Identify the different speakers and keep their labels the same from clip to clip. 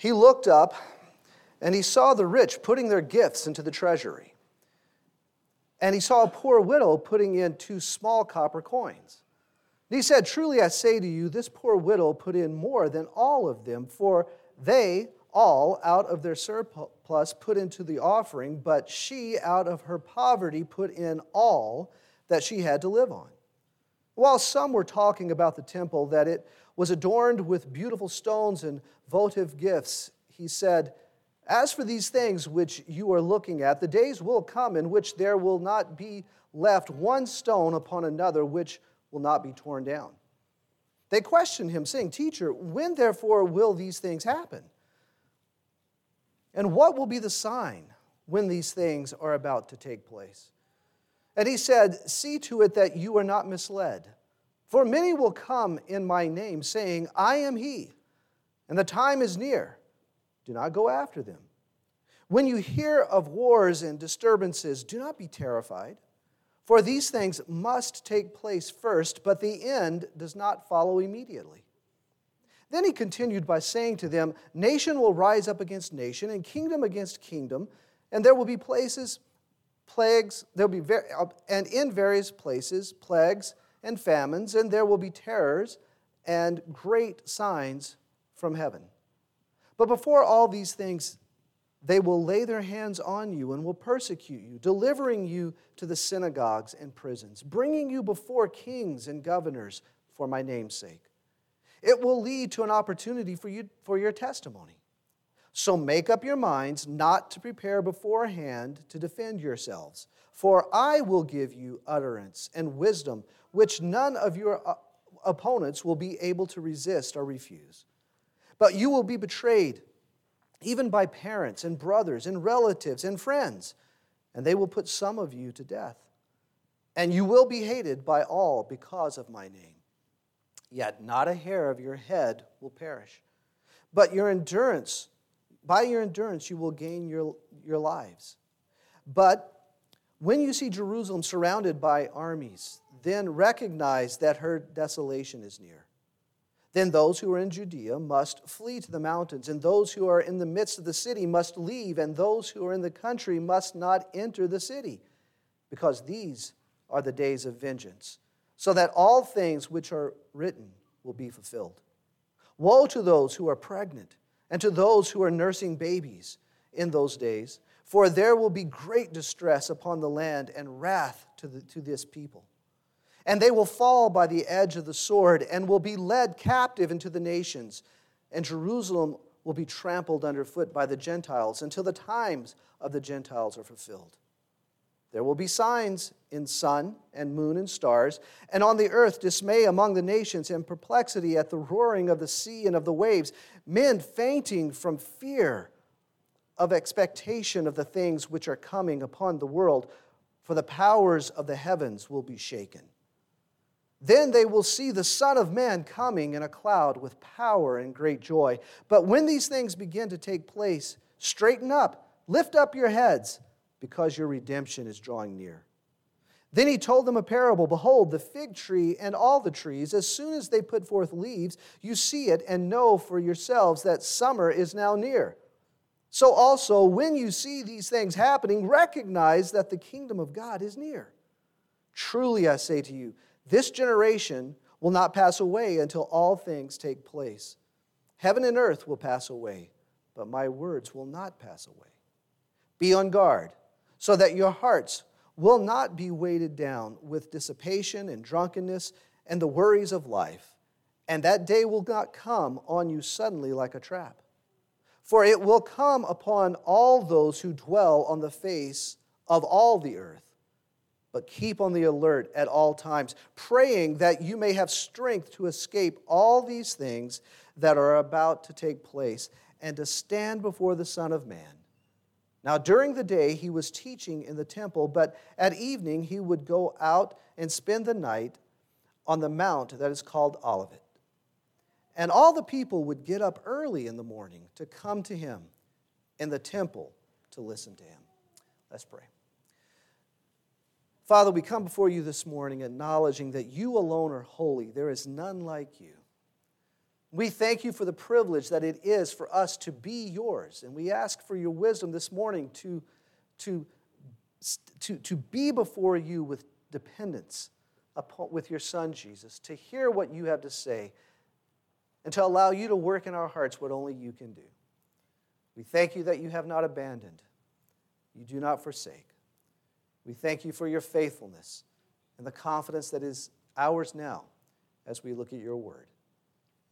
Speaker 1: He looked up and he saw the rich putting their gifts into the treasury. And he saw a poor widow putting in two small copper coins. And he said, Truly I say to you, this poor widow put in more than all of them, for they all out of their surplus put into the offering, but she out of her poverty put in all that she had to live on. While some were talking about the temple, that it was adorned with beautiful stones and votive gifts, he said, As for these things which you are looking at, the days will come in which there will not be left one stone upon another which will not be torn down. They questioned him, saying, Teacher, when therefore will these things happen? And what will be the sign when these things are about to take place? And he said, See to it that you are not misled. For many will come in my name, saying, I am he, and the time is near. Do not go after them. When you hear of wars and disturbances, do not be terrified, for these things must take place first, but the end does not follow immediately. Then he continued by saying to them, Nation will rise up against nation, and kingdom against kingdom, and there will be places, plagues, there will be, uh, and in various places, plagues and famines, and there will be terrors and great signs from heaven. But before all these things, they will lay their hands on you and will persecute you, delivering you to the synagogues and prisons, bringing you before kings and governors for my name's sake. It will lead to an opportunity for you for your testimony. So make up your minds not to prepare beforehand to defend yourselves, for I will give you utterance and wisdom which none of your uh, opponents will be able to resist or refuse. But you will be betrayed even by parents and brothers and relatives and friends, and they will put some of you to death. And you will be hated by all because of my name. Yet not a hair of your head will perish. But your endurance, by your endurance, you will gain your, your lives. But when you see Jerusalem surrounded by armies, then recognize that her desolation is near. Then those who are in Judea must flee to the mountains, and those who are in the midst of the city must leave, and those who are in the country must not enter the city, because these are the days of vengeance so that all things which are written will be fulfilled. Woe to those who are pregnant and to those who are nursing babies in those days, for there will be great distress upon the land and wrath to, the, to this people. And they will fall by the edge of the sword and will be led captive into the nations, and Jerusalem will be trampled underfoot by the Gentiles until the times of the Gentiles are fulfilled. There will be signs in sun and moon and stars, and on the earth dismay among the nations and perplexity at the roaring of the sea and of the waves, men fainting from fear of expectation of the things which are coming upon the world, for the powers of the heavens will be shaken. Then they will see the Son of Man coming in a cloud with power and great joy. But when these things begin to take place, straighten up, lift up your heads because your redemption is drawing near. Then he told them a parable Behold, the fig tree and all the trees, as soon as they put forth leaves, you see it and know for yourselves that summer is now near. So also, when you see these things happening, recognize that the kingdom of God is near. Truly, I say to you, this generation will not pass away until all things take place. Heaven and earth will pass away, but my words will not pass away. Be on guard so that your hearts will not be weighted down with dissipation and drunkenness and the worries of life, and that day will not come on you suddenly like a trap. For it will come upon all those who dwell on the face of all the earth. But keep on the alert at all times, praying that you may have strength to escape all these things that are about to take place and to stand before the Son of Man. Now, during the day, he was teaching in the temple, but at evening, he would go out and spend the night on the mount that is called Olivet. And all the people would get up early in the morning to come to him in the temple to listen to him. Let's pray. Father, we come before you this morning acknowledging that you alone are holy. There is none like you. We thank you for the privilege that it is for us to be yours. And we ask for your wisdom this morning to, to, to, to be before you with dependence upon, with your Son, Jesus, to hear what you have to say, and to allow you to work in our hearts what only you can do. We thank you that you have not abandoned, you do not forsake. We thank you for your faithfulness and the confidence that is ours now as we look at your word.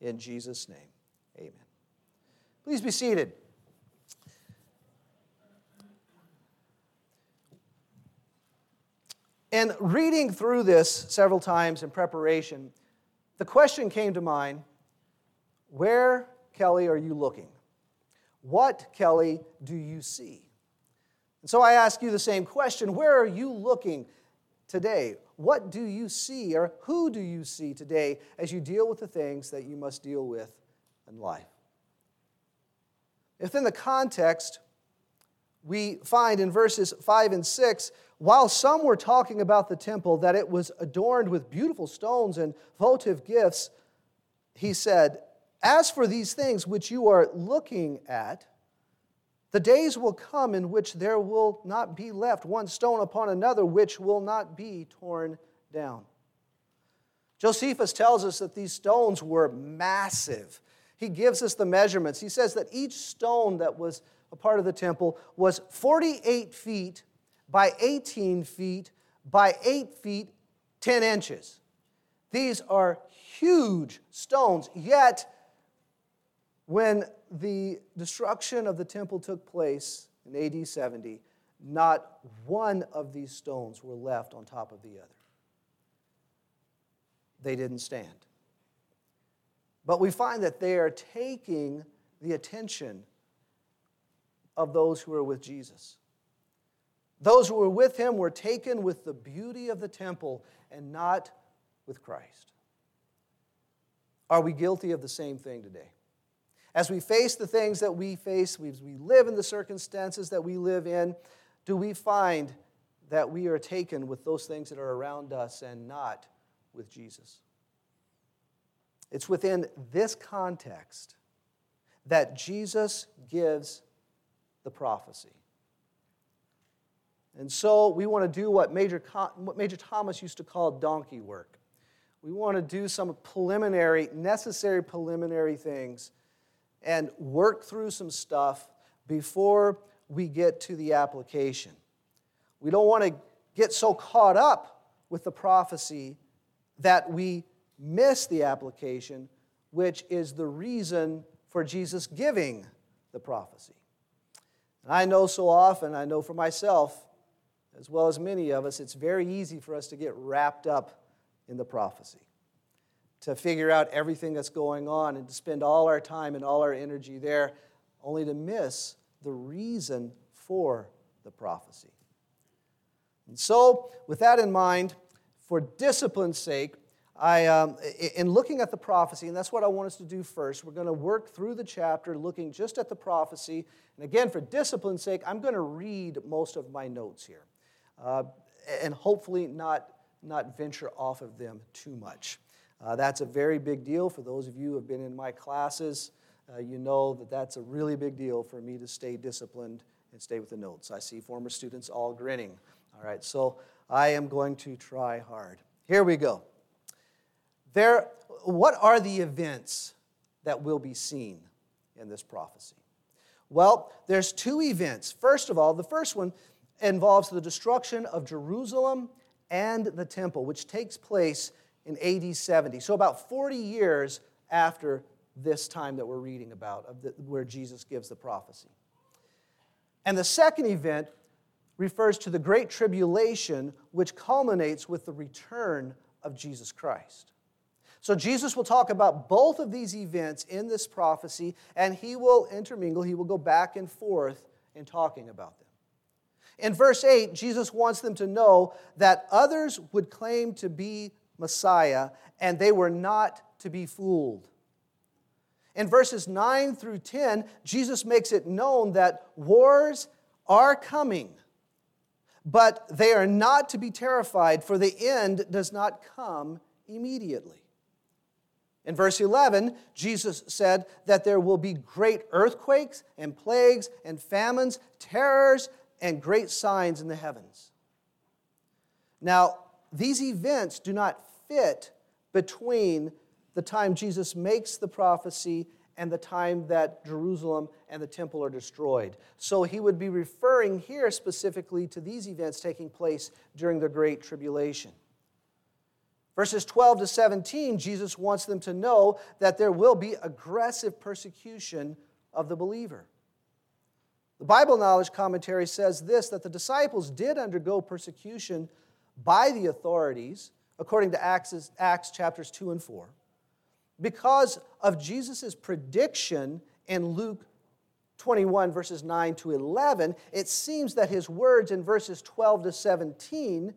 Speaker 1: In Jesus' name, amen. Please be seated. And reading through this several times in preparation, the question came to mind where, Kelly, are you looking? What, Kelly, do you see? And so I ask you the same question where are you looking today? What do you see, or who do you see today as you deal with the things that you must deal with in life? If in the context, we find in verses 5 and 6, while some were talking about the temple, that it was adorned with beautiful stones and votive gifts, he said, As for these things which you are looking at, the days will come in which there will not be left one stone upon another which will not be torn down. Josephus tells us that these stones were massive. He gives us the measurements. He says that each stone that was a part of the temple was 48 feet by 18 feet by 8 feet 10 inches. These are huge stones, yet, when the destruction of the temple took place in AD 70, not one of these stones were left on top of the other. They didn't stand. But we find that they are taking the attention of those who are with Jesus. Those who were with him were taken with the beauty of the temple and not with Christ. Are we guilty of the same thing today? As we face the things that we face, as we live in the circumstances that we live in, do we find that we are taken with those things that are around us and not with Jesus? It's within this context that Jesus gives the prophecy. And so we want to do what Major, what Major Thomas used to call donkey work. We want to do some preliminary, necessary preliminary things and work through some stuff before we get to the application. We don't want to get so caught up with the prophecy that we miss the application, which is the reason for Jesus giving the prophecy. And I know so often, I know for myself, as well as many of us, it's very easy for us to get wrapped up in the prophecy to figure out everything that's going on and to spend all our time and all our energy there, only to miss the reason for the prophecy. And so, with that in mind, for discipline's sake, I, um, in looking at the prophecy, and that's what I want us to do first, we're going to work through the chapter looking just at the prophecy. And again, for discipline's sake, I'm going to read most of my notes here uh, and hopefully not, not venture off of them too much. Uh, that's a very big deal for those of you who have been in my classes. Uh, you know that that's a really big deal for me to stay disciplined and stay with the notes. I see former students all grinning. All right, so I am going to try hard. Here we go. There, what are the events that will be seen in this prophecy? Well, there's two events. First of all, the first one involves the destruction of Jerusalem and the temple, which takes place in AD 70. So, about 40 years after this time that we're reading about, of the, where Jesus gives the prophecy. And the second event refers to the Great Tribulation, which culminates with the return of Jesus Christ. So, Jesus will talk about both of these events in this prophecy, and he will intermingle, he will go back and forth in talking about them. In verse 8, Jesus wants them to know that others would claim to be Messiah, and they were not to be fooled. In verses 9 through 10, Jesus makes it known that wars are coming, but they are not to be terrified, for the end does not come immediately. In verse 11, Jesus said that there will be great earthquakes and plagues and famines, terrors, and great signs in the heavens. Now, these events do not fit between the time Jesus makes the prophecy and the time that Jerusalem and the temple are destroyed. So he would be referring here specifically to these events taking place during the Great Tribulation. Verses 12 to 17, Jesus wants them to know that there will be aggressive persecution of the believer. The Bible Knowledge Commentary says this that the disciples did undergo persecution by the authorities, according to Acts, Acts chapters 2 and 4, because of Jesus' prediction in Luke 21, verses 9 to 11. It seems that his words in verses 12 to 17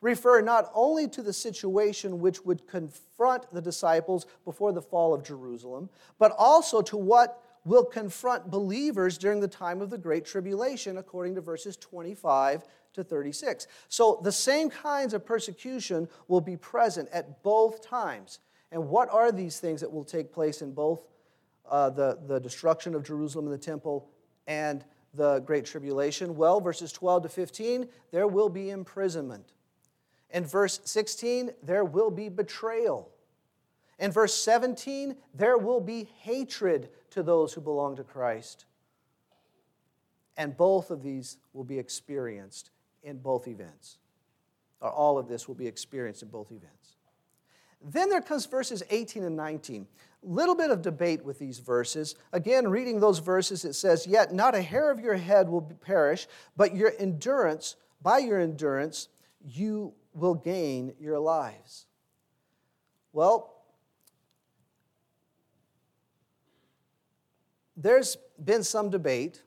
Speaker 1: refer not only to the situation which would confront the disciples before the fall of Jerusalem, but also to what will confront believers during the time of the Great Tribulation, according to verses 25 to 36. So the same kinds of persecution will be present at both times. And what are these things that will take place in both uh, the, the destruction of Jerusalem and the temple and the Great Tribulation? Well, verses 12 to 15, there will be imprisonment. In verse 16, there will be betrayal. In verse 17, there will be hatred to those who belong to Christ. And both of these will be experienced in both events. Or all of this will be experienced in both events. Then there comes verses 18 and 19. Little bit of debate with these verses. Again, reading those verses, it says, Yet not a hair of your head will perish, but your endurance, by your endurance, you will gain your lives. Well, there's been some debate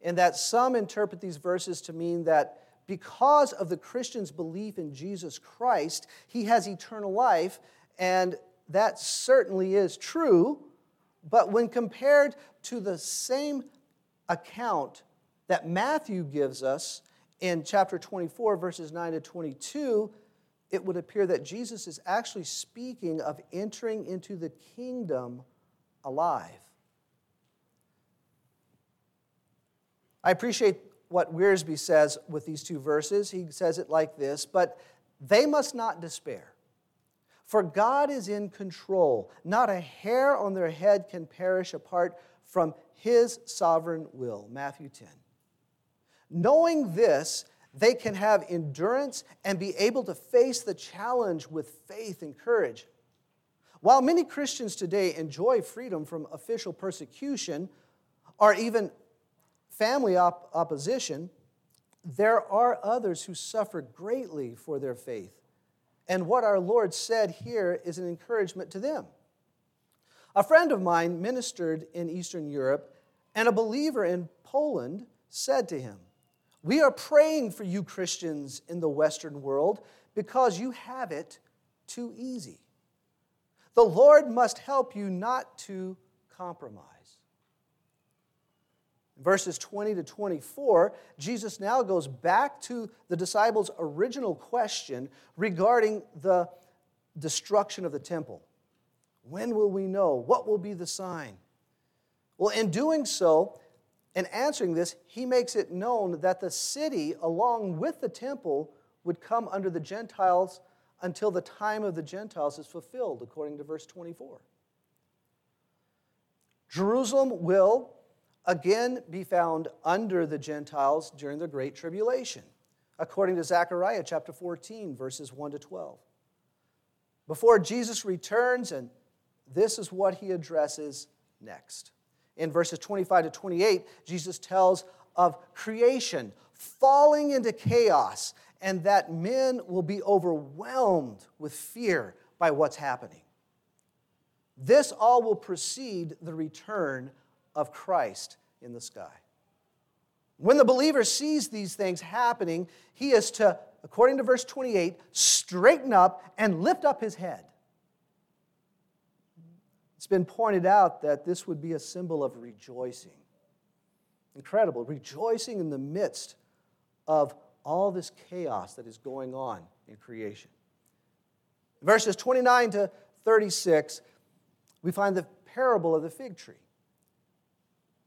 Speaker 1: in that some interpret these verses to mean that because of the Christian's belief in Jesus Christ, he has eternal life, and that certainly is true. But when compared to the same account that Matthew gives us in chapter 24, verses 9 to 22, it would appear that Jesus is actually speaking of entering into the kingdom alive. I appreciate what Wiersbe says with these two verses. He says it like this But they must not despair, for God is in control. Not a hair on their head can perish apart from his sovereign will. Matthew 10. Knowing this, they can have endurance and be able to face the challenge with faith and courage. While many Christians today enjoy freedom from official persecution or even family op- opposition, there are others who suffer greatly for their faith. And what our Lord said here is an encouragement to them. A friend of mine ministered in Eastern Europe, and a believer in Poland said to him, we are praying for you, Christians in the Western world, because you have it too easy. The Lord must help you not to compromise. Verses 20 to 24, Jesus now goes back to the disciples' original question regarding the destruction of the temple. When will we know? What will be the sign? Well, in doing so, in answering this, he makes it known that the city, along with the temple, would come under the Gentiles until the time of the Gentiles is fulfilled, according to verse 24. Jerusalem will again be found under the Gentiles during the Great Tribulation, according to Zechariah chapter 14, verses 1 to 12. Before Jesus returns, and this is what he addresses next in verses 25 to 28, Jesus tells of creation falling into chaos and that men will be overwhelmed with fear by what's happening. This all will precede the return of Christ in the sky. When the believer sees these things happening, he is to, according to verse 28, straighten up and lift up his head. It's been pointed out that this would be a symbol of rejoicing. Incredible, rejoicing in the midst of all this chaos that is going on in creation. Verses 29 to 36, we find the parable of the fig tree.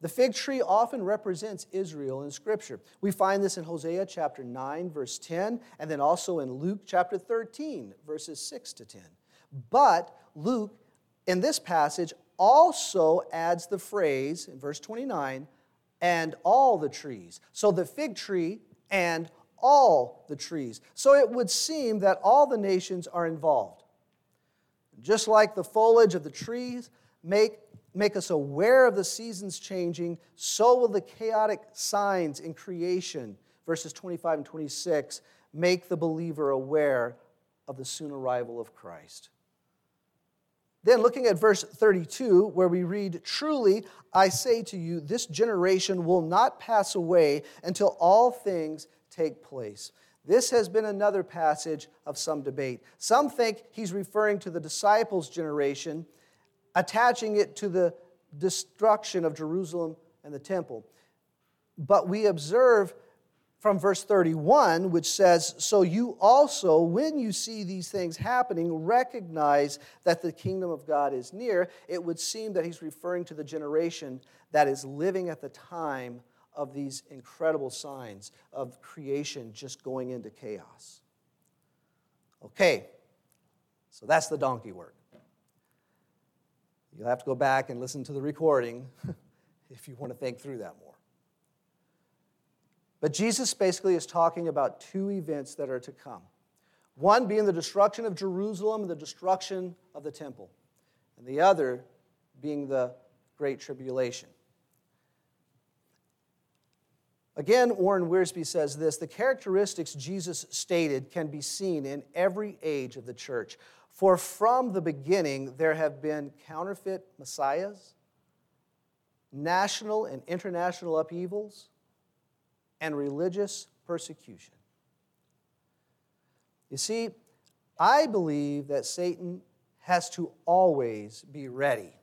Speaker 1: The fig tree often represents Israel in Scripture. We find this in Hosea chapter 9, verse 10, and then also in Luke chapter 13, verses 6 to 10. But Luke, in this passage, also adds the phrase in verse 29 and all the trees. So the fig tree and all the trees. So it would seem that all the nations are involved. Just like the foliage of the trees make make us aware of the seasons changing, so will the chaotic signs in creation, verses 25 and 26, make the believer aware of the soon arrival of Christ. Then, looking at verse 32, where we read, Truly I say to you, this generation will not pass away until all things take place. This has been another passage of some debate. Some think he's referring to the disciples' generation attaching it to the destruction of Jerusalem and the temple. But we observe from verse 31, which says, So you also, when you see these things happening, recognize that the kingdom of God is near. It would seem that he's referring to the generation that is living at the time of these incredible signs of creation just going into chaos. Okay, so that's the donkey work. You'll have to go back and listen to the recording if you want to think through that more. But Jesus basically is talking about two events that are to come. One being the destruction of Jerusalem and the destruction of the temple, and the other being the Great Tribulation. Again, Warren Wiersbe says this the characteristics Jesus stated can be seen in every age of the church. For from the beginning there have been counterfeit messiahs, national and international upheavals, and religious persecution. You see, I believe that Satan has to always be ready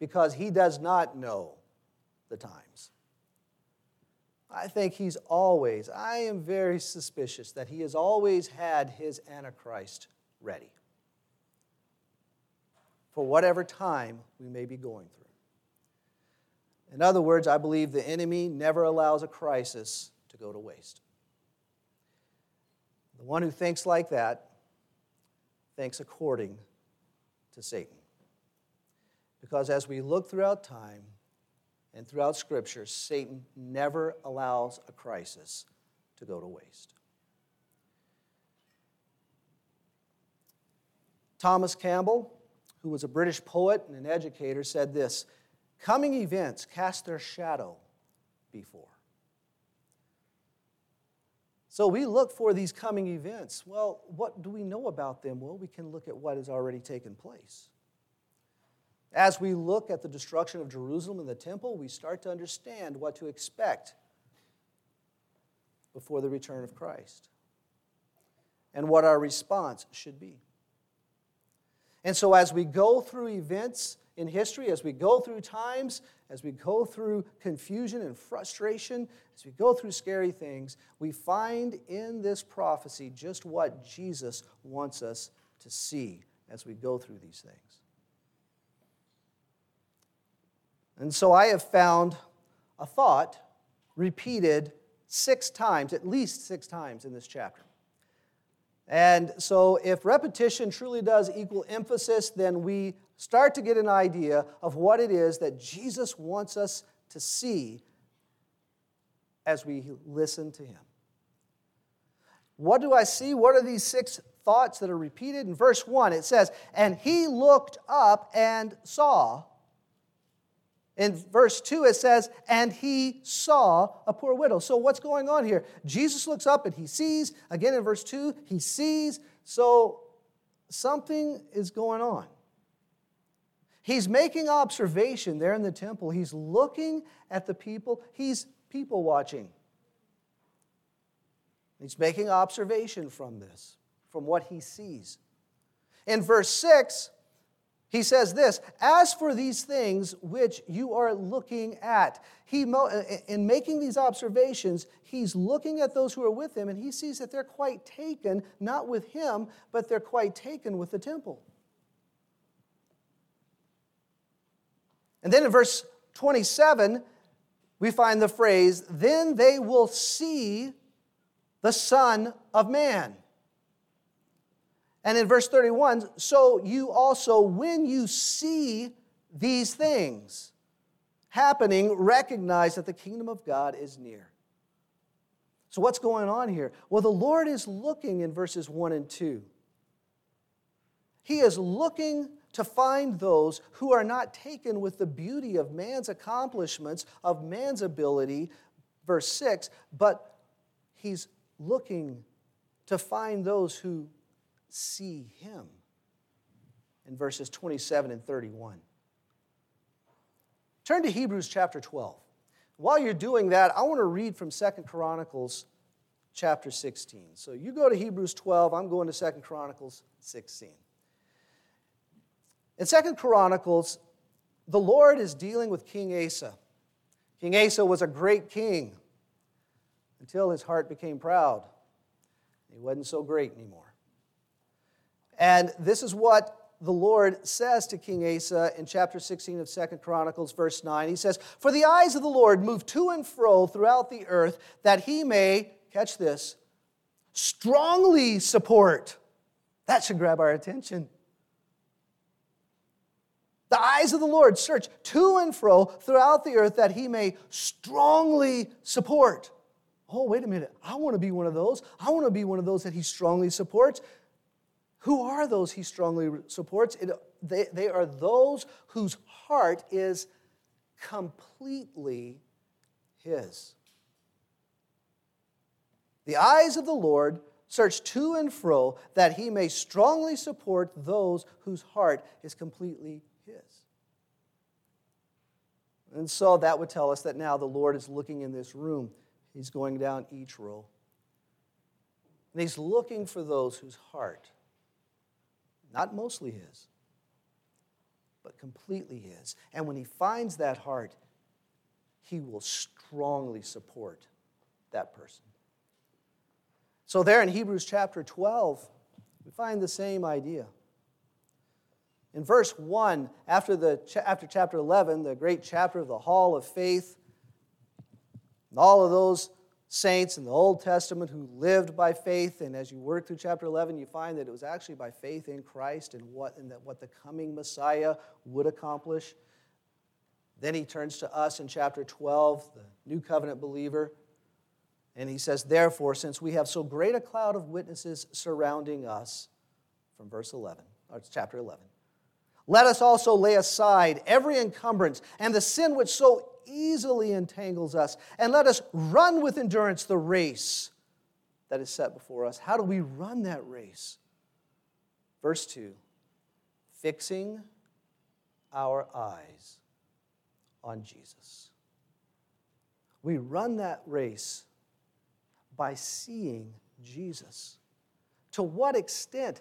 Speaker 1: because he does not know the times. I think he's always, I am very suspicious that he has always had his Antichrist ready for whatever time we may be going through. In other words, I believe the enemy never allows a crisis to go to waste. The one who thinks like that thinks according to Satan. Because as we look throughout time and throughout Scripture, Satan never allows a crisis to go to waste. Thomas Campbell who was a British poet and an educator, said this Coming events cast their shadow before. So we look for these coming events. Well, what do we know about them? Well, we can look at what has already taken place. As we look at the destruction of Jerusalem and the temple, we start to understand what to expect before the return of Christ and what our response should be. And so, as we go through events in history, as we go through times, as we go through confusion and frustration, as we go through scary things, we find in this prophecy just what Jesus wants us to see as we go through these things. And so I have found a thought repeated six times, at least six times in this chapter. And so, if repetition truly does equal emphasis, then we start to get an idea of what it is that Jesus wants us to see as we listen to him. What do I see? What are these six thoughts that are repeated? In verse 1, it says, And he looked up and saw in verse 2, it says, And he saw a poor widow. So, what's going on here? Jesus looks up and he sees. Again, in verse 2, he sees. So, something is going on. He's making observation there in the temple. He's looking at the people, he's people watching. He's making observation from this, from what he sees. In verse 6, he says this As for these things which you are looking at, he, in making these observations, he's looking at those who are with him and he sees that they're quite taken, not with him, but they're quite taken with the temple. And then in verse 27, we find the phrase, then they will see the Son of Man. And in verse 31, so you also, when you see these things happening, recognize that the kingdom of God is near. So, what's going on here? Well, the Lord is looking in verses 1 and 2. He is looking to find those who are not taken with the beauty of man's accomplishments, of man's ability, verse 6, but he's looking to find those who see him in verses 27 and 31. Turn to Hebrews chapter 12. While you're doing that, I want to read from Second Chronicles chapter 16. So you go to Hebrews 12, I'm going to Second Chronicles 16. In Second Chronicles, the Lord is dealing with King Asa. King Asa was a great king until his heart became proud. He wasn't so great anymore. And this is what the Lord says to King Asa in chapter 16 of Second Chronicles, verse 9. He says, For the eyes of the Lord move to and fro throughout the earth, that he may, catch this, strongly support. That should grab our attention. The eyes of the Lord search to and fro throughout the earth that he may strongly support. Oh, wait a minute. I want to be one of those. I want to be one of those that he strongly supports. Who are those he strongly supports? It, they, they are those whose heart is completely his. The eyes of the Lord search to and fro that he may strongly support those whose heart is completely his. and so that would tell us that now the Lord is looking in this room. He's going down each row. And he's looking for those whose heart, not mostly his, but completely his. And when he finds that heart, he will strongly support that person. So, there in Hebrews chapter 12, we find the same idea. In verse 1, after, the, after chapter 11, the great chapter of the Hall of Faith, all of those saints in the Old Testament who lived by faith, and as you work through chapter 11, you find that it was actually by faith in Christ and what, and that what the coming Messiah would accomplish. Then he turns to us in chapter 12, the new covenant believer, and he says, Therefore, since we have so great a cloud of witnesses surrounding us, from verse 11, or chapter 11. Let us also lay aside every encumbrance and the sin which so easily entangles us, and let us run with endurance the race that is set before us. How do we run that race? Verse 2 fixing our eyes on Jesus. We run that race by seeing Jesus. To what extent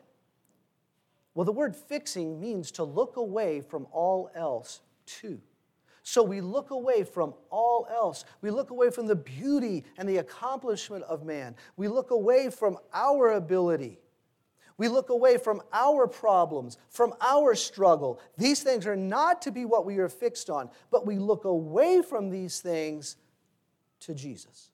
Speaker 1: well, the word fixing means to look away from all else to. So we look away from all else. We look away from the beauty and the accomplishment of man. We look away from our ability. We look away from our problems, from our struggle. These things are not to be what we are fixed on, but we look away from these things to Jesus.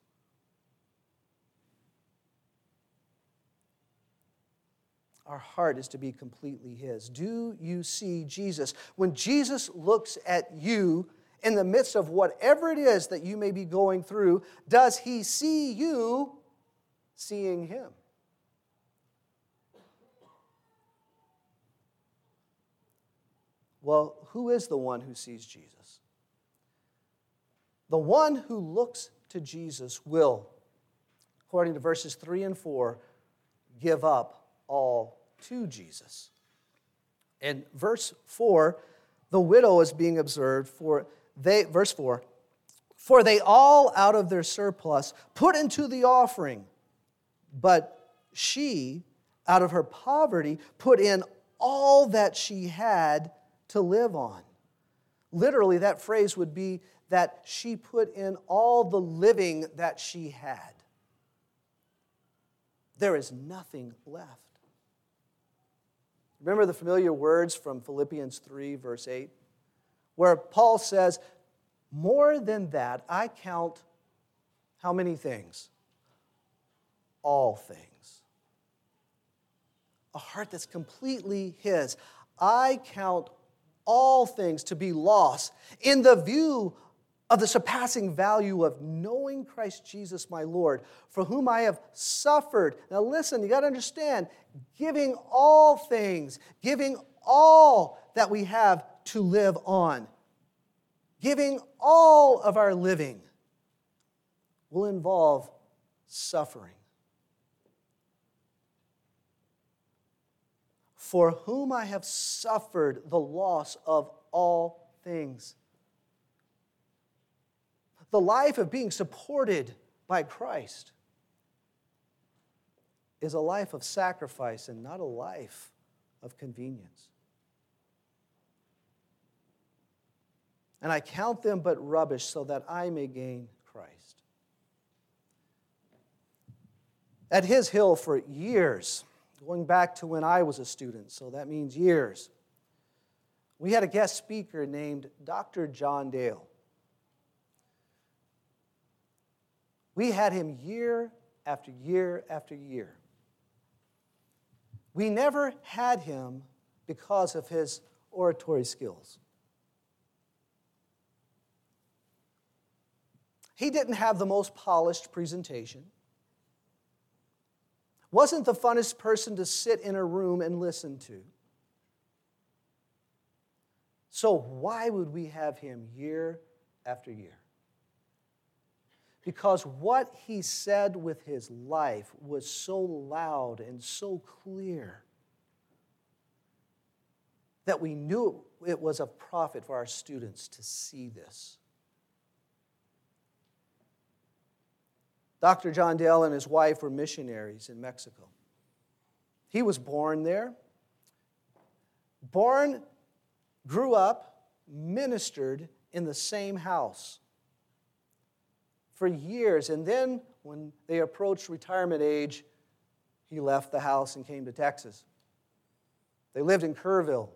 Speaker 1: Our heart is to be completely His. Do you see Jesus? When Jesus looks at you in the midst of whatever it is that you may be going through, does He see you seeing Him? Well, who is the one who sees Jesus? The one who looks to Jesus will, according to verses 3 and 4, give up all to Jesus. In verse 4, the widow is being observed for they, verse 4, for they all out of their surplus put into the offering, but she, out of her poverty, put in all that she had to live on. Literally, that phrase would be that she put in all the living that she had. There is nothing left. Remember the familiar words from Philippians 3, verse 8? Where Paul says, More than that, I count how many things? All things. A heart that's completely His. I count all things to be lost in the view of the surpassing value of knowing Christ Jesus my Lord, for whom I have suffered. Now, listen, you got to understand, giving all things, giving all that we have to live on, giving all of our living will involve suffering. For whom I have suffered the loss of all things the life of being supported by Christ is a life of sacrifice and not a life of convenience. And I count them but rubbish so that I may gain Christ. At his hill for years, going back to when I was a student, so that means years, we had a guest speaker named Dr. John Dale. We had him year after year after year. We never had him because of his oratory skills. He didn't have the most polished presentation. Wasn't the funnest person to sit in a room and listen to. So, why would we have him year after year? because what he said with his life was so loud and so clear that we knew it was a profit for our students to see this. Dr. John Dale and his wife were missionaries in Mexico. He was born there, born, grew up, ministered in the same house for years. And then when they approached retirement age, he left the house and came to Texas. They lived in Kerrville.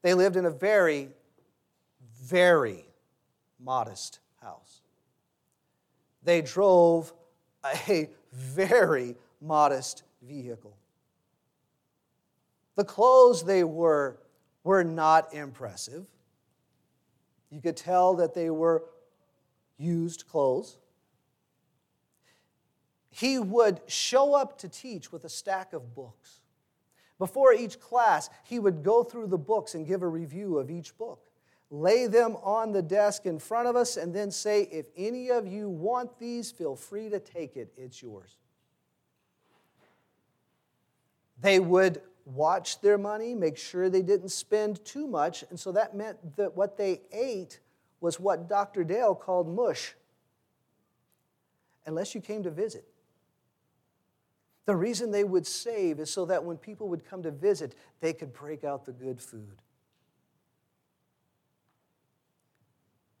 Speaker 1: They lived in a very, very modest house. They drove a very modest vehicle. The clothes they wore were not impressive. You could tell that they were used clothes. He would show up to teach with a stack of books. Before each class, he would go through the books and give a review of each book, lay them on the desk in front of us, and then say, If any of you want these, feel free to take it. It's yours. They would watch their money, make sure they didn't spend too much, and so that meant that what they ate was what Dr. Dale called mush, unless you came to visit. The reason they would save is so that when people would come to visit, they could break out the good food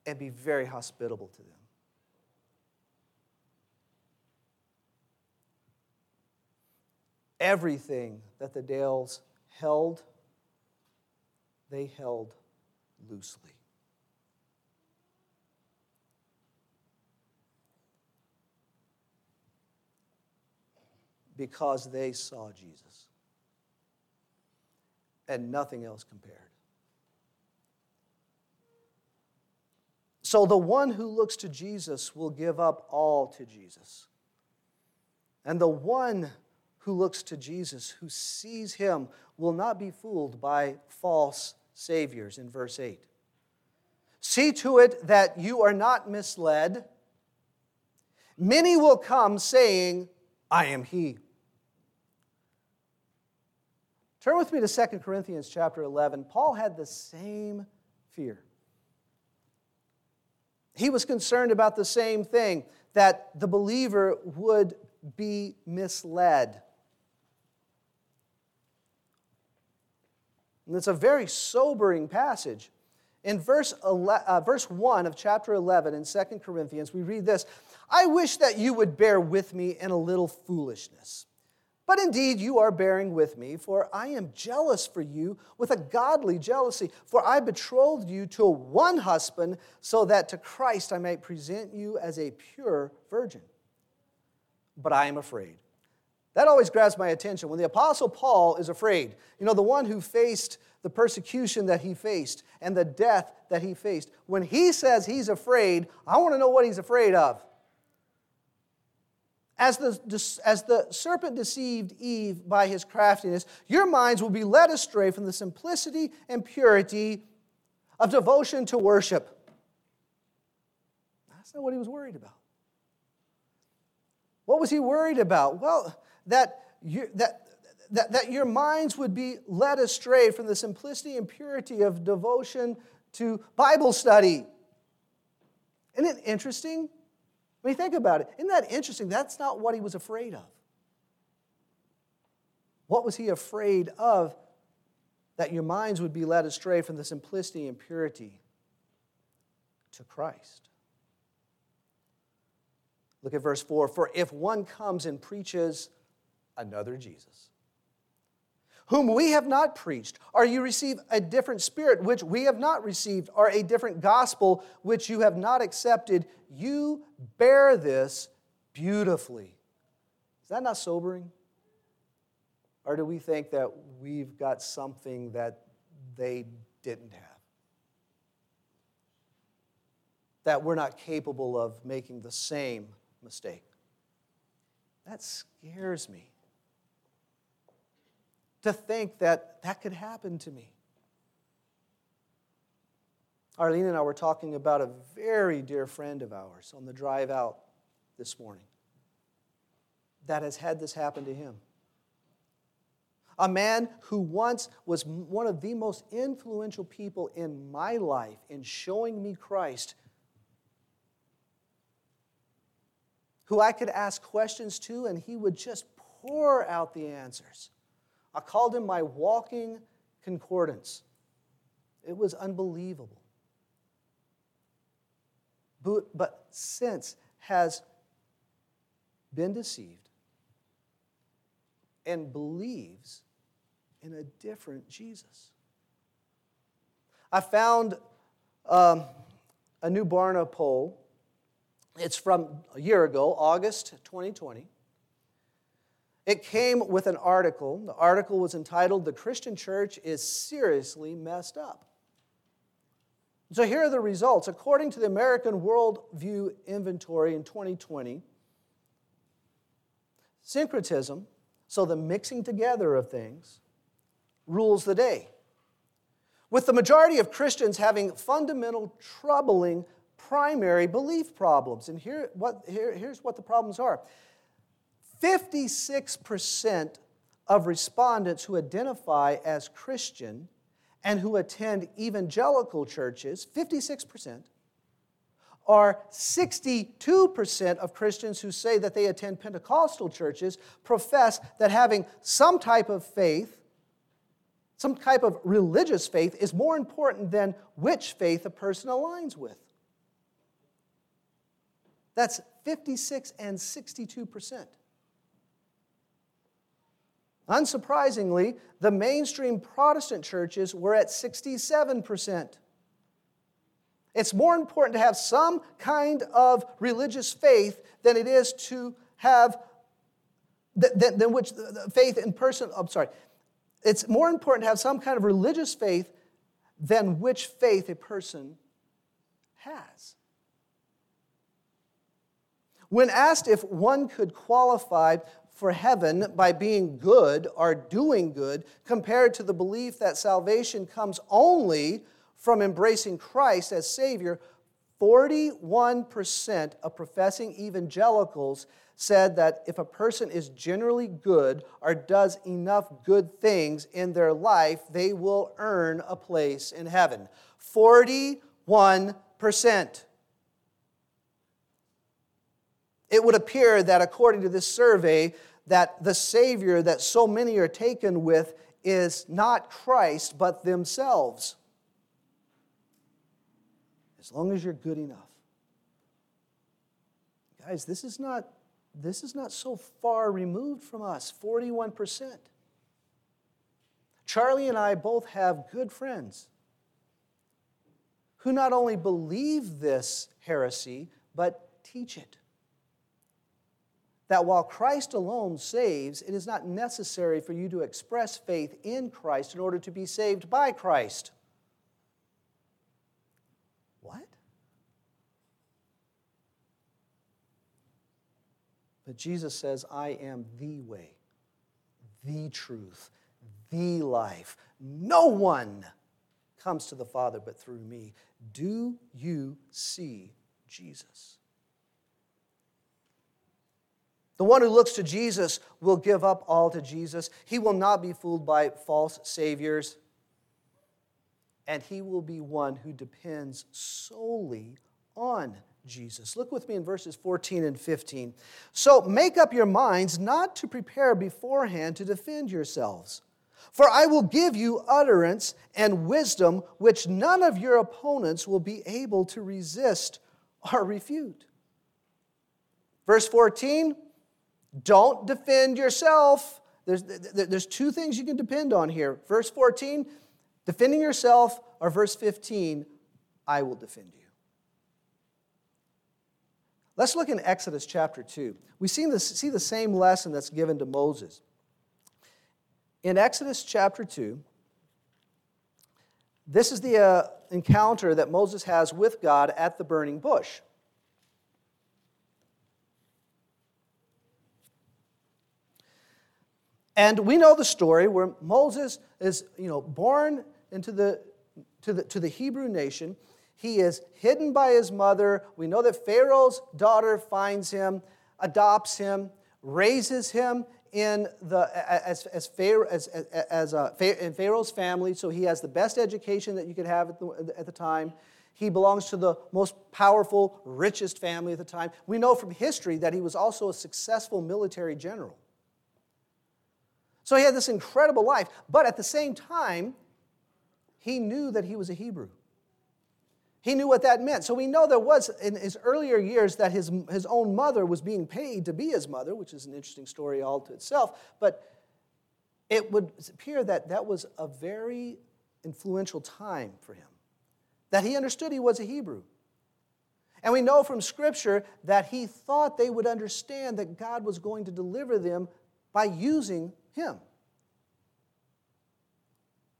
Speaker 1: and be very hospitable to them. Everything that the Dales held, they held loosely. because they saw Jesus and nothing else compared. So the one who looks to Jesus will give up all to Jesus. And the one who looks to Jesus, who sees him, will not be fooled by false saviors in verse 8. See to it that you are not misled. Many will come saying, I am he. Turn with me to 2 Corinthians chapter 11. Paul had the same fear. He was concerned about the same thing that the believer would be misled. And it's a very sobering passage. In verse, 11, uh, verse 1 of chapter 11 in 2 Corinthians, we read this I wish that you would bear with me in a little foolishness. But indeed, you are bearing with me, for I am jealous for you with a godly jealousy. For I betrothed you to one husband, so that to Christ I might present you as a pure virgin. But I am afraid. That always grabs my attention. When the Apostle Paul is afraid, you know, the one who faced the persecution that he faced and the death that he faced, when he says he's afraid, I want to know what he's afraid of. As the, as the serpent deceived Eve by his craftiness, your minds will be led astray from the simplicity and purity of devotion to worship. That's not what he was worried about. What was he worried about? Well, that, you, that, that, that your minds would be led astray from the simplicity and purity of devotion to Bible study. Isn't it interesting? I mean, think about it. Isn't that interesting? That's not what he was afraid of. What was he afraid of? That your minds would be led astray from the simplicity and purity to Christ. Look at verse 4 For if one comes and preaches another Jesus, whom we have not preached, or you receive a different spirit which we have not received, or a different gospel which you have not accepted, you bear this beautifully. Is that not sobering? Or do we think that we've got something that they didn't have? That we're not capable of making the same mistake? That scares me to think that that could happen to me. Arlene and I were talking about a very dear friend of ours on the drive out this morning that has had this happen to him. A man who once was one of the most influential people in my life in showing me Christ, who I could ask questions to and he would just pour out the answers. I called him my walking concordance. It was unbelievable. But, but since has been deceived and believes in a different Jesus. I found um, a new Barna poll. It's from a year ago, August 2020. It came with an article. The article was entitled, The Christian Church is Seriously Messed Up. So here are the results. According to the American Worldview Inventory in 2020, syncretism, so the mixing together of things, rules the day. With the majority of Christians having fundamental, troubling, primary belief problems. And here, what, here, here's what the problems are 56% of respondents who identify as Christian and who attend evangelical churches, 56%, are 62% of Christians who say that they attend Pentecostal churches profess that having some type of faith, some type of religious faith, is more important than which faith a person aligns with. That's 56 and 62%. Unsurprisingly, the mainstream Protestant churches were at 67%. It's more important to have some kind of religious faith than it is to have, than, than which faith in person, I'm sorry. It's more important to have some kind of religious faith than which faith a person has. When asked if one could qualify for heaven by being good or doing good compared to the belief that salvation comes only from embracing Christ as Savior, 41% of professing evangelicals said that if a person is generally good or does enough good things in their life, they will earn a place in heaven. 41%. It would appear that according to this survey, that the Savior that so many are taken with is not Christ, but themselves. As long as you're good enough. Guys, this is not this is not so far removed from us 41%. Charlie and I both have good friends who not only believe this heresy, but teach it. That while Christ alone saves, it is not necessary for you to express faith in Christ in order to be saved by Christ. What? But Jesus says, I am the way, the truth, the life. No one comes to the Father but through me. Do you see Jesus? The one who looks to Jesus will give up all to Jesus. He will not be fooled by false saviors. And he will be one who depends solely on Jesus. Look with me in verses 14 and 15. So make up your minds not to prepare beforehand to defend yourselves. For I will give you utterance and wisdom which none of your opponents will be able to resist or refute. Verse 14, don't defend yourself. There's, there's two things you can depend on here. Verse 14, defending yourself, or verse 15, I will defend you. Let's look in Exodus chapter 2. We see the, see the same lesson that's given to Moses. In Exodus chapter 2, this is the uh, encounter that Moses has with God at the burning bush. And we know the story where Moses is, you know, born into the, to, the, to the Hebrew nation. He is hidden by his mother. We know that Pharaoh's daughter finds him, adopts him, raises him in the, as, as, Pharaoh, as, as uh, a, in Pharaoh's family, so he has the best education that you could have at the, at the time. He belongs to the most powerful, richest family at the time. We know from history that he was also a successful military general. So he had this incredible life, but at the same time, he knew that he was a Hebrew. He knew what that meant. So we know there was in his earlier years that his, his own mother was being paid to be his mother, which is an interesting story all to itself. But it would appear that that was a very influential time for him, that he understood he was a Hebrew. And we know from Scripture that he thought they would understand that God was going to deliver them by using him.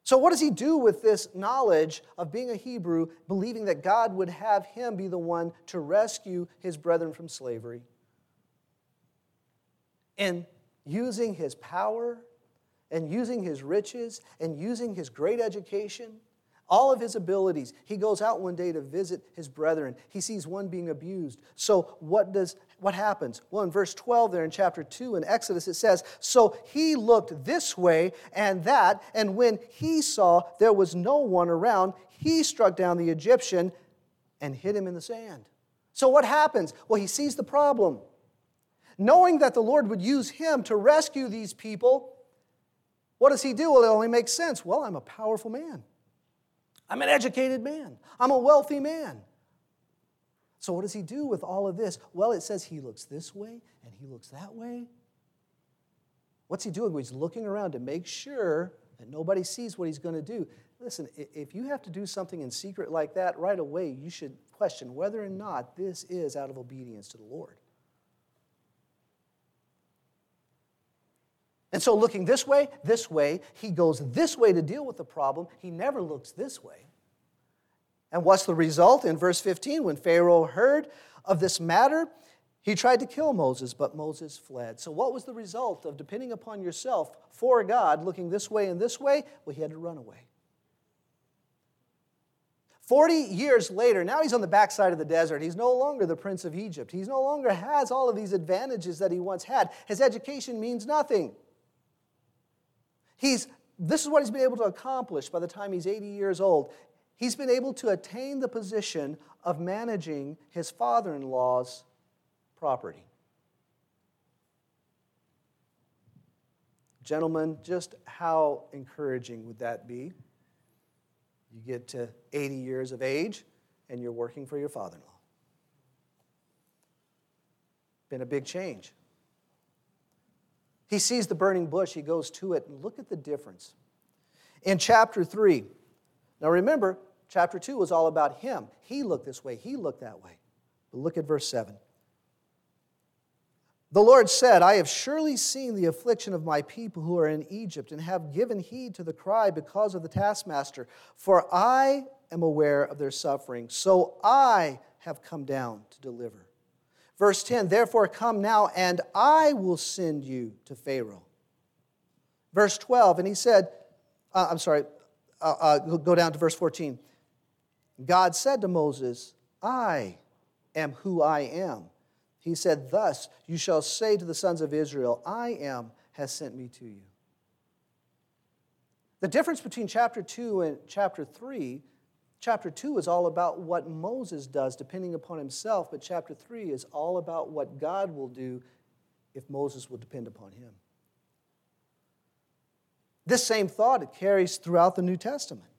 Speaker 1: So, what does he do with this knowledge of being a Hebrew, believing that God would have him be the one to rescue his brethren from slavery? And using his power and using his riches and using his great education all of his abilities. He goes out one day to visit his brethren. He sees one being abused. So what does what happens? Well, in verse 12 there in chapter 2 in Exodus it says, "So he looked this way and that, and when he saw there was no one around, he struck down the Egyptian and hid him in the sand." So what happens? Well, he sees the problem. Knowing that the Lord would use him to rescue these people, what does he do? Well, it only makes sense. Well, I'm a powerful man. I'm an educated man. I'm a wealthy man. So, what does he do with all of this? Well, it says he looks this way and he looks that way. What's he doing? He's looking around to make sure that nobody sees what he's going to do. Listen, if you have to do something in secret like that right away, you should question whether or not this is out of obedience to the Lord. And so, looking this way, this way, he goes this way to deal with the problem. He never looks this way. And what's the result? In verse 15, when Pharaoh heard of this matter, he tried to kill Moses, but Moses fled. So, what was the result of depending upon yourself for God, looking this way and this way? Well, he had to run away. 40 years later, now he's on the backside of the desert. He's no longer the prince of Egypt. He no longer has all of these advantages that he once had. His education means nothing. He's, this is what he's been able to accomplish by the time he's 80 years old. He's been able to attain the position of managing his father in law's property. Gentlemen, just how encouraging would that be? You get to 80 years of age and you're working for your father in law. Been a big change. He sees the burning bush, he goes to it, and look at the difference. In chapter 3, now remember, chapter 2 was all about him. He looked this way, he looked that way. But look at verse 7. The Lord said, I have surely seen the affliction of my people who are in Egypt, and have given heed to the cry because of the taskmaster. For I am aware of their suffering, so I have come down to deliver. Verse 10 Therefore, come now, and I will send you to Pharaoh. Verse 12, and he said, uh, I'm sorry, uh, uh, go down to verse 14. God said to Moses, I am who I am. He said, Thus you shall say to the sons of Israel, I am has sent me to you. The difference between chapter 2 and chapter 3, chapter 2 is all about what Moses does depending upon himself, but chapter 3 is all about what God will do if Moses will depend upon him. This same thought it carries throughout the New Testament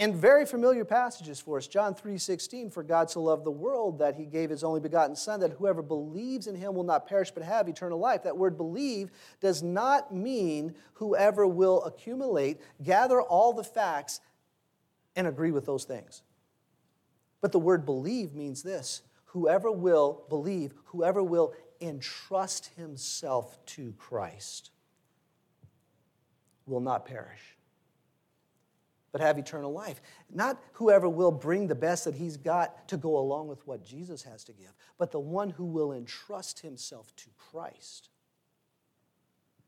Speaker 1: in very familiar passages for us john 3.16 for god so loved the world that he gave his only begotten son that whoever believes in him will not perish but have eternal life that word believe does not mean whoever will accumulate gather all the facts and agree with those things but the word believe means this whoever will believe whoever will entrust himself to christ will not perish but have eternal life. Not whoever will bring the best that he's got to go along with what Jesus has to give, but the one who will entrust himself to Christ.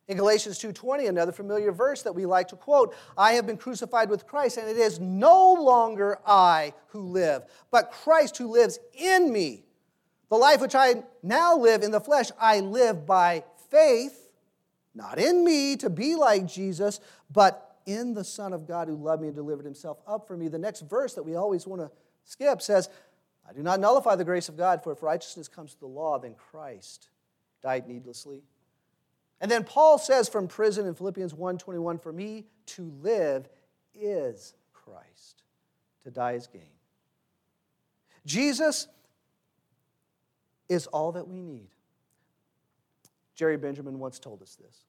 Speaker 1: In Galatians 2:20, another familiar verse that we like to quote, I have been crucified with Christ, and it is no longer I who live, but Christ who lives in me. The life which I now live in the flesh, I live by faith, not in me to be like Jesus, but in the Son of God who loved me and delivered himself up for me. The next verse that we always want to skip says, I do not nullify the grace of God, for if righteousness comes to the law, then Christ died needlessly. And then Paul says from prison in Philippians 1:21, for me to live is Christ, to die is gain. Jesus is all that we need. Jerry Benjamin once told us this.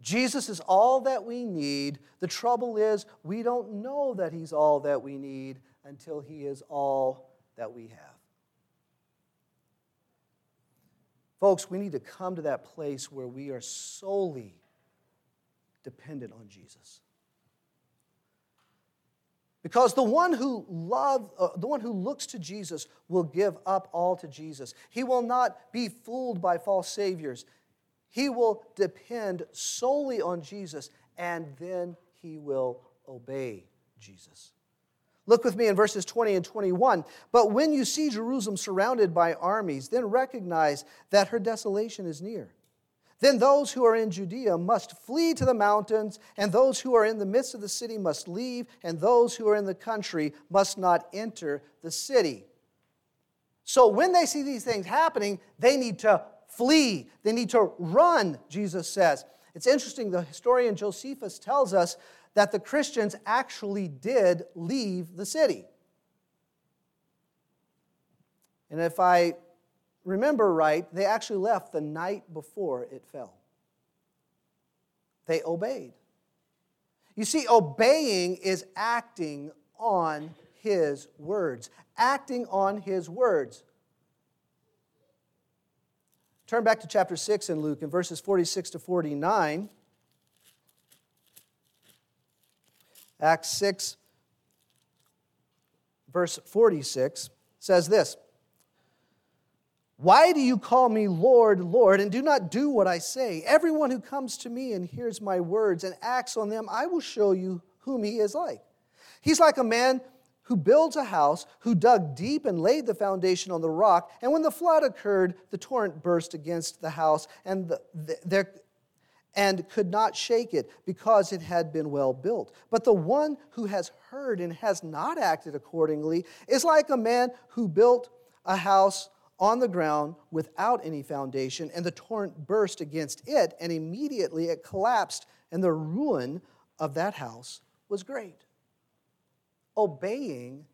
Speaker 1: Jesus is all that we need. The trouble is, we don't know that He's all that we need until He is all that we have. Folks, we need to come to that place where we are solely dependent on Jesus. Because the one who love, uh, the one who looks to Jesus will give up all to Jesus. He will not be fooled by false saviors. He will depend solely on Jesus, and then he will obey Jesus. Look with me in verses 20 and 21. But when you see Jerusalem surrounded by armies, then recognize that her desolation is near. Then those who are in Judea must flee to the mountains, and those who are in the midst of the city must leave, and those who are in the country must not enter the city. So when they see these things happening, they need to flee. They need to run, Jesus says. It's interesting, the historian Josephus tells us that the Christians actually did leave the city. And if I remember right, they actually left the night before it fell. They obeyed. You see, obeying is acting on his words. Acting on his words. Turn back to chapter 6 in Luke in verses 46 to 49. Acts 6, verse 46 says this Why do you call me Lord, Lord, and do not do what I say? Everyone who comes to me and hears my words and acts on them, I will show you whom he is like. He's like a man who builds a house, who dug deep and laid the foundation on the rock. And when the flood occurred, the torrent burst against the house and, the, the, there, and could not shake it because it had been well built. But the one who has heard and has not acted accordingly is like a man who built a house on the ground without any foundation, and the torrent burst against it, and immediately it collapsed, and the ruin of that house was great. Obeying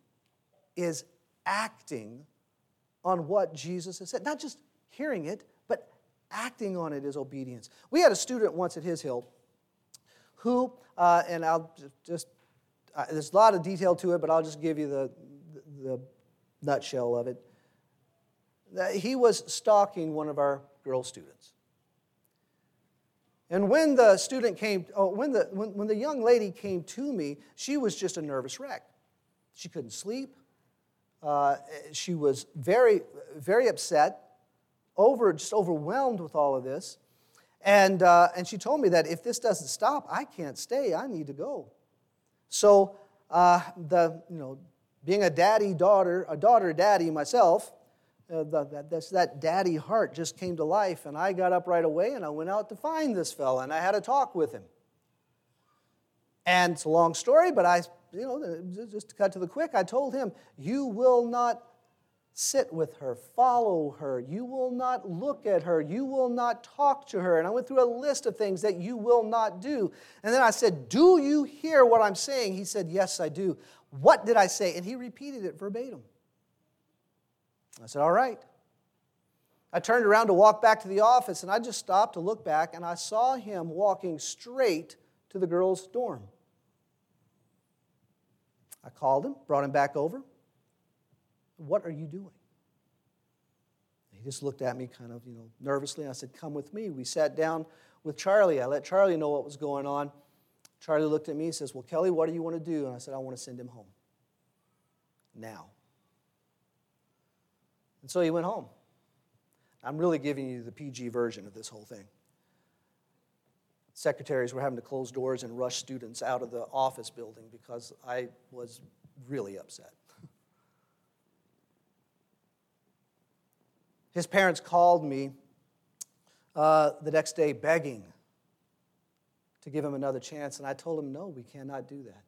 Speaker 1: is acting on what Jesus has said. Not just hearing it, acting on it is obedience. We had a student once at His Hill who, uh, and I'll just, uh, there's a lot of detail to it, but I'll just give you the, the, nutshell of it. That he was stalking one of our girl students. And when the student came, oh, when, the, when, when the young lady came to me, she was just a nervous wreck. She couldn't sleep. Uh, she was very, very upset, over, just overwhelmed with all of this. And, uh, and she told me that if this doesn't stop, I can't stay. I need to go. So, uh, the, you know, being a daddy daughter, a daughter daddy myself, uh, the, that, that daddy heart just came to life. And I got up right away and I went out to find this fella and I had a talk with him. And it's a long story, but I, you know, just to cut to the quick, I told him, You will not sit with her, follow her. You will not look at her. You will not talk to her. And I went through a list of things that you will not do. And then I said, Do you hear what I'm saying? He said, Yes, I do. What did I say? And he repeated it verbatim. I said, All right. I turned around to walk back to the office, and I just stopped to look back, and I saw him walking straight to the girls' dorm. I called him, brought him back over. What are you doing? He just looked at me kind of, you know, nervously. I said, Come with me. We sat down with Charlie. I let Charlie know what was going on. Charlie looked at me and says, Well, Kelly, what do you want to do? And I said, I want to send him home. Now. And so he went home. I'm really giving you the PG version of this whole thing. Secretaries were having to close doors and rush students out of the office building because I was really upset. His parents called me uh, the next day begging to give him another chance, and I told him, no, we cannot do that.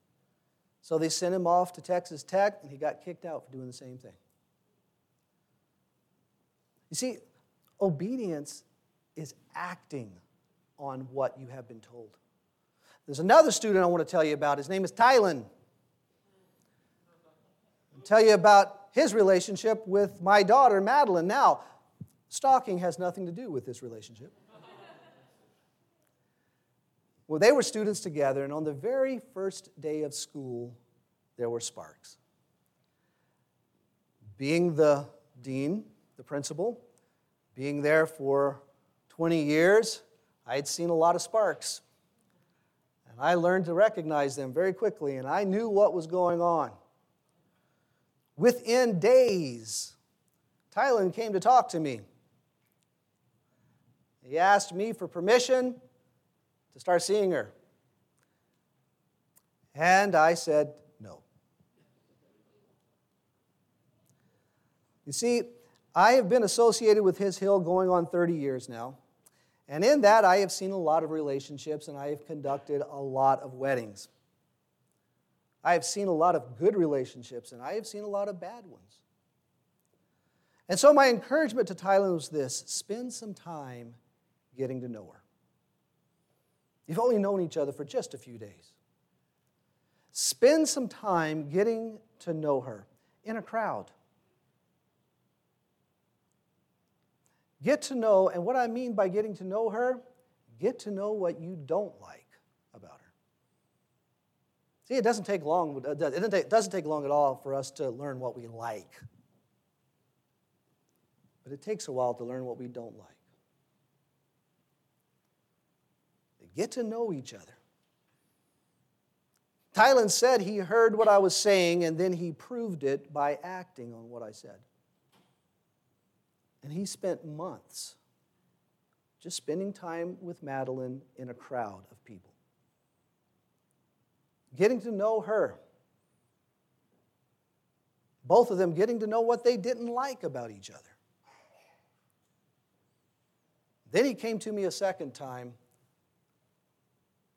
Speaker 1: So they sent him off to Texas Tech, and he got kicked out for doing the same thing. You see, obedience is acting on what you have been told. There's another student I want to tell you about. His name is Tylen. I'll tell you about his relationship with my daughter, Madeline. Now, stalking has nothing to do with this relationship. well, they were students together, and on the very first day of school, there were sparks. Being the dean, the principal, being there for 20 years, I had seen a lot of sparks. And I learned to recognize them very quickly, and I knew what was going on. Within days, Tylen came to talk to me. He asked me for permission to start seeing her. And I said no. You see, I have been associated with His Hill going on 30 years now. And in that, I have seen a lot of relationships and I have conducted a lot of weddings. I have seen a lot of good relationships and I have seen a lot of bad ones. And so, my encouragement to Tylen was this spend some time getting to know her. You've only known each other for just a few days. Spend some time getting to know her in a crowd. Get to know, and what I mean by getting to know her, get to know what you don't like. See, it doesn't take long, it doesn't take long at all for us to learn what we like. But it takes a while to learn what we don't like. Get to know each other. Tylen said he heard what I was saying and then he proved it by acting on what I said. And he spent months just spending time with Madeline in a crowd of people, getting to know her. Both of them getting to know what they didn't like about each other. Then he came to me a second time,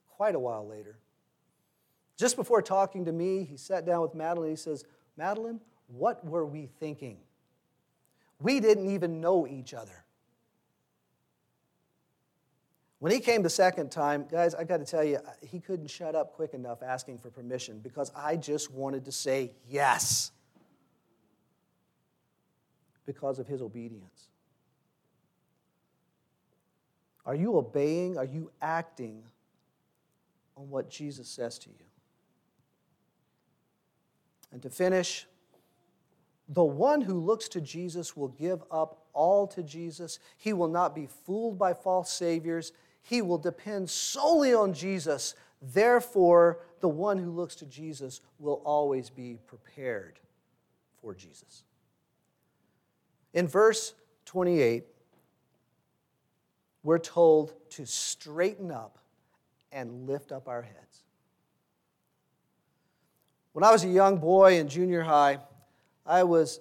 Speaker 1: quite a while later. Just before talking to me, he sat down with Madeline. He says, Madeline, what were we thinking? We didn't even know each other. When he came the second time, guys, I got to tell you, he couldn't shut up quick enough asking for permission because I just wanted to say yes. because of his obedience? Are you obeying? Are you acting on what Jesus says to you? And to finish, the one who looks to Jesus will give up all to Jesus. He will not be fooled by false saviors. He will depend solely on Jesus. Therefore, the one who looks to Jesus will always be prepared for Jesus. In verse 28, we're told to straighten up and lift up our heads. When I was a young boy in junior high, I was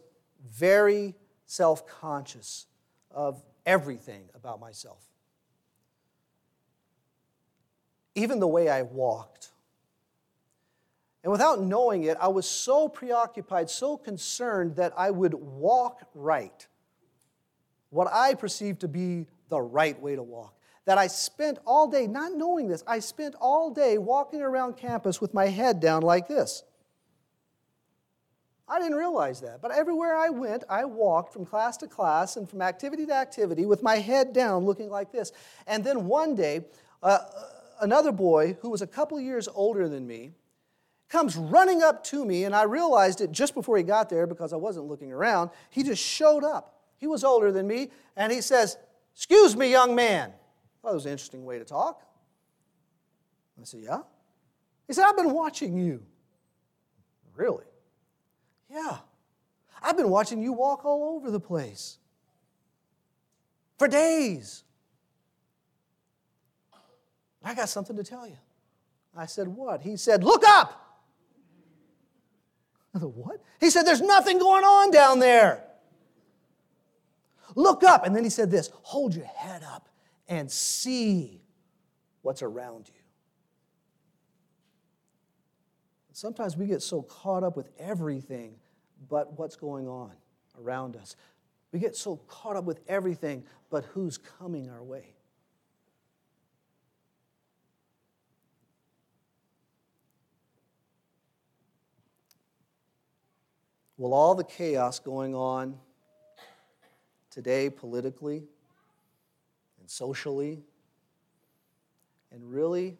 Speaker 1: very self conscious of everything about myself. Even the way I walked. And without knowing it, I was so preoccupied, so concerned that I would walk right. What I perceived to be the right way to walk. That I spent all day, not knowing this, I spent all day walking around campus with my head down like this. I didn't realize that. But everywhere I went, I walked from class to class and from activity to activity with my head down looking like this. And then one day, uh, another boy who was a couple years older than me comes running up to me, and I realized it just before he got there because I wasn't looking around. He just showed up. He was older than me, and he says, Excuse me, young man. Well, that was an interesting way to talk. I said, Yeah? He said, I've been watching you. Really? Yeah. I've been watching you walk all over the place for days. I got something to tell you. I said, What? He said, Look up. I said, What? He said, There's nothing going on down there. Look up. And then he said this hold your head up and see what's around you. Sometimes we get so caught up with everything but what's going on around us. We get so caught up with everything but who's coming our way. Will all the chaos going on today politically and socially. And really,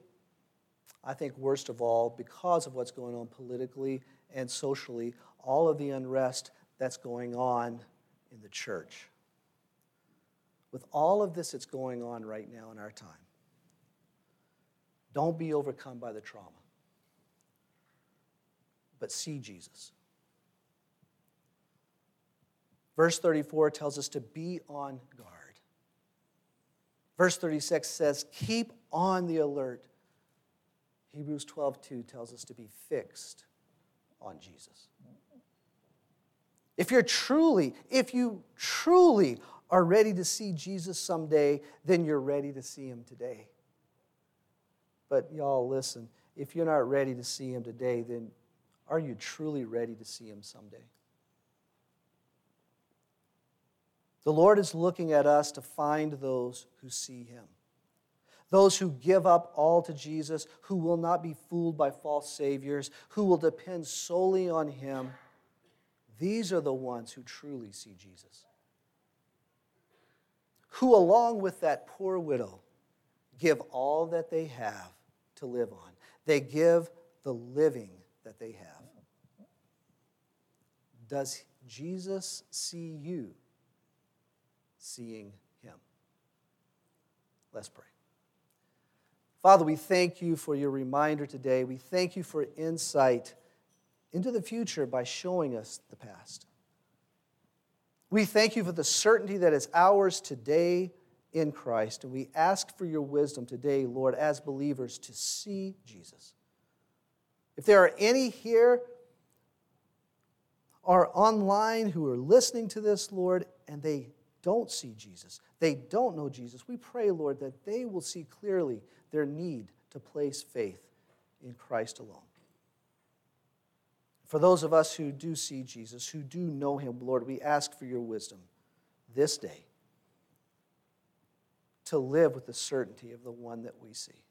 Speaker 1: I think worst of all, because of what's going on politically and socially, all of the unrest that's going on in the church. With all of this that's going on right now in our time, don't be overcome by the trauma, but see Jesus. Verse 34 tells us to be on guard. Verse 36 says, keep on the alert. Hebrews 12, 2 tells us to be fixed on Jesus. If you're truly, if you truly are ready to see Jesus someday, then you're ready to see him today. But y'all, listen, if you're not ready to see him today, then are you truly ready to see him someday? The Lord is looking at us to find those who see him. Those who give up all to Jesus, who will not be fooled by false saviors, who will depend solely on him. These are the ones who truly see Jesus. Who, along with that poor widow, give all that they have to live on. They give the living that they have. Does Jesus see you seeing him. Let's pray. Father, we thank you for your reminder today. We thank you for insight into the future by showing us the past. We thank you for the certainty that is ours today in Christ. And we ask for your wisdom today, Lord, as believers, to see Jesus. If there are any here or online who are listening to this, Lord, and they don't see Jesus, they don't know Jesus, we pray, Lord, that they will see clearly their need to place faith in Christ alone. For those of us who do see Jesus, who do know him, Lord, we ask for your wisdom this day to live with the certainty of the one that we see.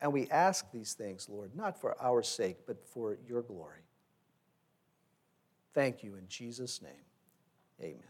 Speaker 1: And we ask these things, Lord, not for our sake, but for your glory. Thank you in Jesus' name. Amen.